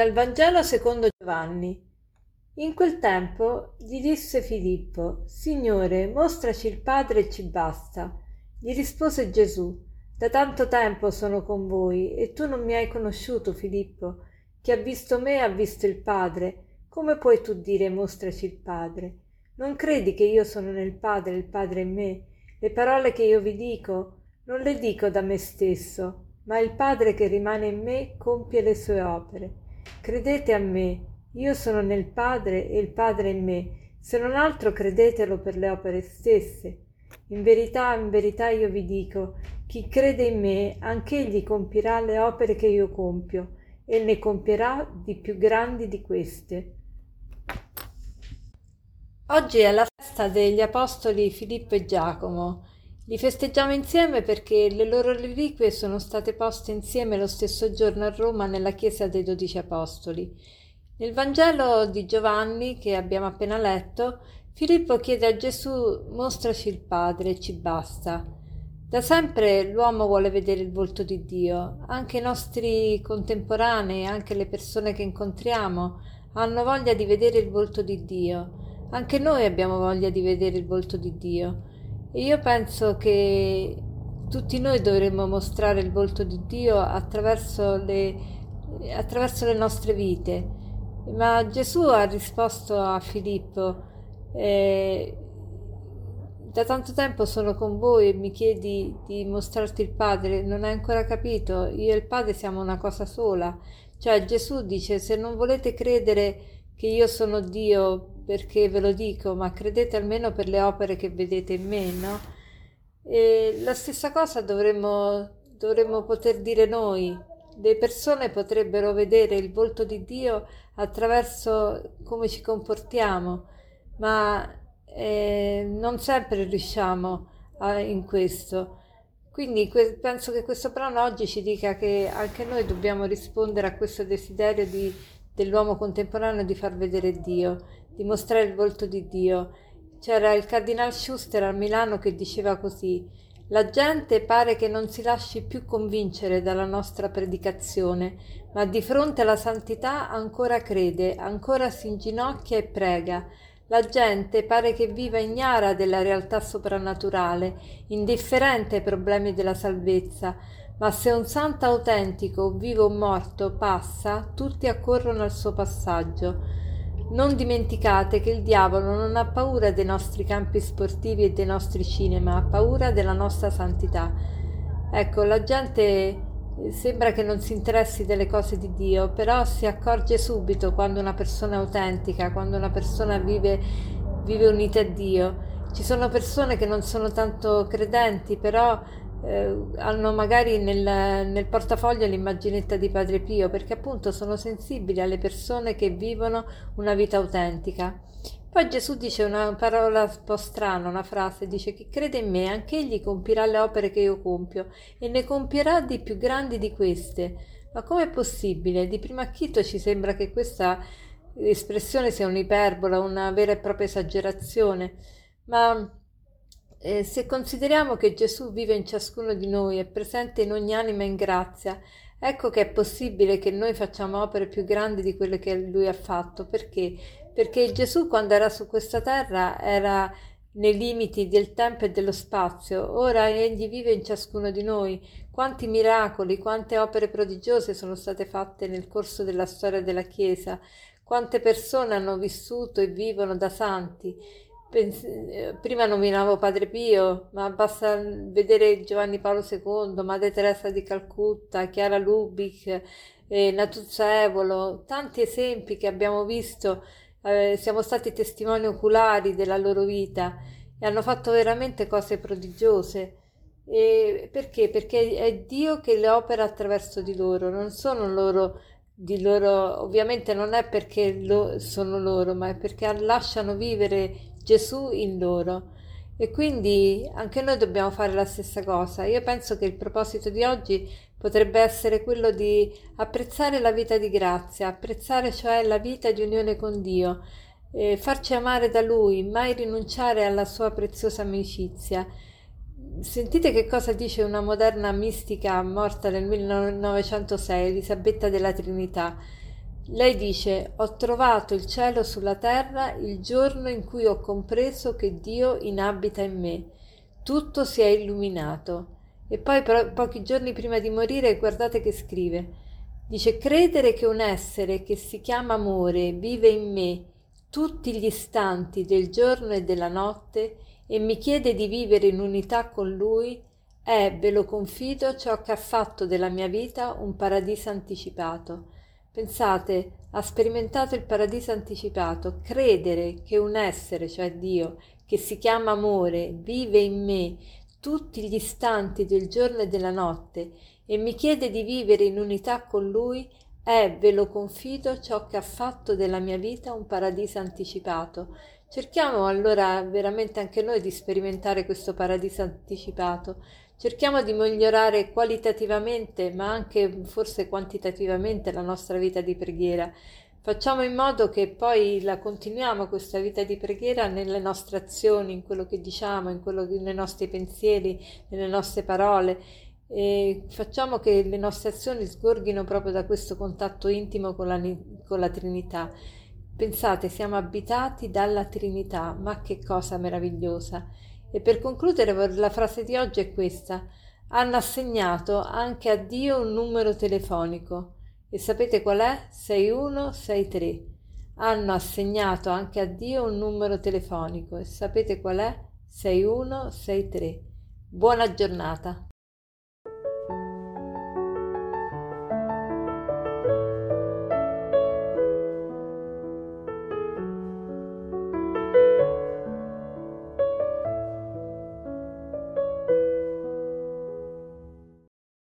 Dal Vangelo secondo Giovanni. In quel tempo gli disse Filippo, Signore, mostraci il Padre e ci basta. Gli rispose Gesù, Da tanto tempo sono con voi e tu non mi hai conosciuto, Filippo. Chi ha visto me ha visto il Padre. Come puoi tu dire mostraci il Padre? Non credi che io sono nel Padre e il Padre in me? Le parole che io vi dico non le dico da me stesso, ma il Padre che rimane in me compie le sue opere. Credete a me, io sono nel Padre e il Padre in me, se non altro credetelo per le opere stesse. In verità, in verità io vi dico, chi crede in me, anch'egli compirà le opere che io compio, e ne compierà di più grandi di queste. Oggi è la festa degli apostoli Filippo e Giacomo. Li festeggiamo insieme perché le loro reliquie sono state poste insieme lo stesso giorno a Roma nella chiesa dei dodici apostoli. Nel Vangelo di Giovanni, che abbiamo appena letto, Filippo chiede a Gesù mostraci il Padre, ci basta. Da sempre l'uomo vuole vedere il volto di Dio, anche i nostri contemporanei, anche le persone che incontriamo hanno voglia di vedere il volto di Dio. Anche noi abbiamo voglia di vedere il volto di Dio. Io penso che tutti noi dovremmo mostrare il volto di Dio attraverso le, attraverso le nostre vite. Ma Gesù ha risposto a Filippo, eh, da tanto tempo sono con voi e mi chiedi di mostrarti il Padre, non hai ancora capito? Io e il Padre siamo una cosa sola. Cioè Gesù dice, se non volete credere che io sono Dio perché ve lo dico, ma credete almeno per le opere che vedete in me, no? E la stessa cosa dovremmo, dovremmo poter dire noi. Le persone potrebbero vedere il volto di Dio attraverso come ci comportiamo, ma eh, non sempre riusciamo a, in questo. Quindi que- penso che questo brano oggi ci dica che anche noi dobbiamo rispondere a questo desiderio di, dell'uomo contemporaneo di far vedere Dio di mostrare il volto di Dio. C'era il cardinal Schuster a Milano che diceva così la gente pare che non si lasci più convincere dalla nostra predicazione, ma di fronte alla santità ancora crede, ancora si inginocchia e prega. La gente pare che viva ignara della realtà soprannaturale, indifferente ai problemi della salvezza, ma se un santo autentico, vivo o morto, passa, tutti accorrono al suo passaggio. Non dimenticate che il diavolo non ha paura dei nostri campi sportivi e dei nostri cinema, ha paura della nostra santità. Ecco, la gente eh, sembra che non si interessi delle cose di Dio, però si accorge subito quando una persona è autentica, quando una persona vive, vive unita a Dio. Ci sono persone che non sono tanto credenti, però eh, hanno magari nel, nel, portafoglio l'immaginetta di Padre Pio perché appunto sono sensibili alle persone che vivono una vita autentica. Poi Gesù dice una parola un po' strana, una frase, dice chi crede in me anche egli compirà le opere che io compio e ne compierà di più grandi di queste. Ma com'è possibile? Di primo acchito ci sembra che questa espressione sia un'iperbola, una vera e propria esagerazione, ma eh, se consideriamo che Gesù vive in ciascuno di noi, è presente in ogni anima in grazia, ecco che è possibile che noi facciamo opere più grandi di quelle che lui ha fatto. Perché? Perché Gesù quando era su questa terra era nei limiti del tempo e dello spazio, ora egli vive in ciascuno di noi. Quanti miracoli, quante opere prodigiose sono state fatte nel corso della storia della Chiesa, quante persone hanno vissuto e vivono da santi Pens- prima nominavo Padre Pio, ma basta vedere Giovanni Paolo II, Madre Teresa di Calcutta, Chiara Lubic, eh, Natuzza Evolo, tanti esempi che abbiamo visto, eh, siamo stati testimoni oculari della loro vita e hanno fatto veramente cose prodigiose. E perché? Perché è Dio che le opera attraverso di loro, non sono loro di loro, ovviamente non è perché lo, sono loro, ma è perché lasciano vivere Gesù in loro. E quindi anche noi dobbiamo fare la stessa cosa. Io penso che il proposito di oggi potrebbe essere quello di apprezzare la vita di grazia, apprezzare cioè la vita di unione con Dio, eh, farci amare da Lui, mai rinunciare alla sua preziosa amicizia. Sentite che cosa dice una moderna mistica morta nel 1906, Elisabetta della Trinità. Lei dice ho trovato il cielo sulla terra il giorno in cui ho compreso che Dio inabita in me. Tutto si è illuminato. E poi però, pochi giorni prima di morire guardate che scrive. Dice credere che un essere che si chiama amore vive in me tutti gli istanti del giorno e della notte e mi chiede di vivere in unità con lui è, ve lo confido, ciò che ha fatto della mia vita un paradiso anticipato. Pensate, ha sperimentato il paradiso anticipato, credere che un essere, cioè Dio, che si chiama amore, vive in me tutti gli istanti del giorno e della notte e mi chiede di vivere in unità con lui, è, ve lo confido, ciò che ha fatto della mia vita un paradiso anticipato. Cerchiamo allora veramente anche noi di sperimentare questo paradiso anticipato. Cerchiamo di migliorare qualitativamente, ma anche forse quantitativamente la nostra vita di preghiera. Facciamo in modo che poi la continuiamo questa vita di preghiera nelle nostre azioni, in quello che diciamo, in quello che, nei nostri pensieri, nelle nostre parole e facciamo che le nostre azioni sgorghino proprio da questo contatto intimo con la, con la Trinità. Pensate, siamo abitati dalla Trinità, ma che cosa meravigliosa. E per concludere la frase di oggi è questa. Hanno assegnato anche a Dio un numero telefonico e sapete qual è? 6163. Hanno assegnato anche a Dio un numero telefonico e sapete qual è? 6163. Buona giornata.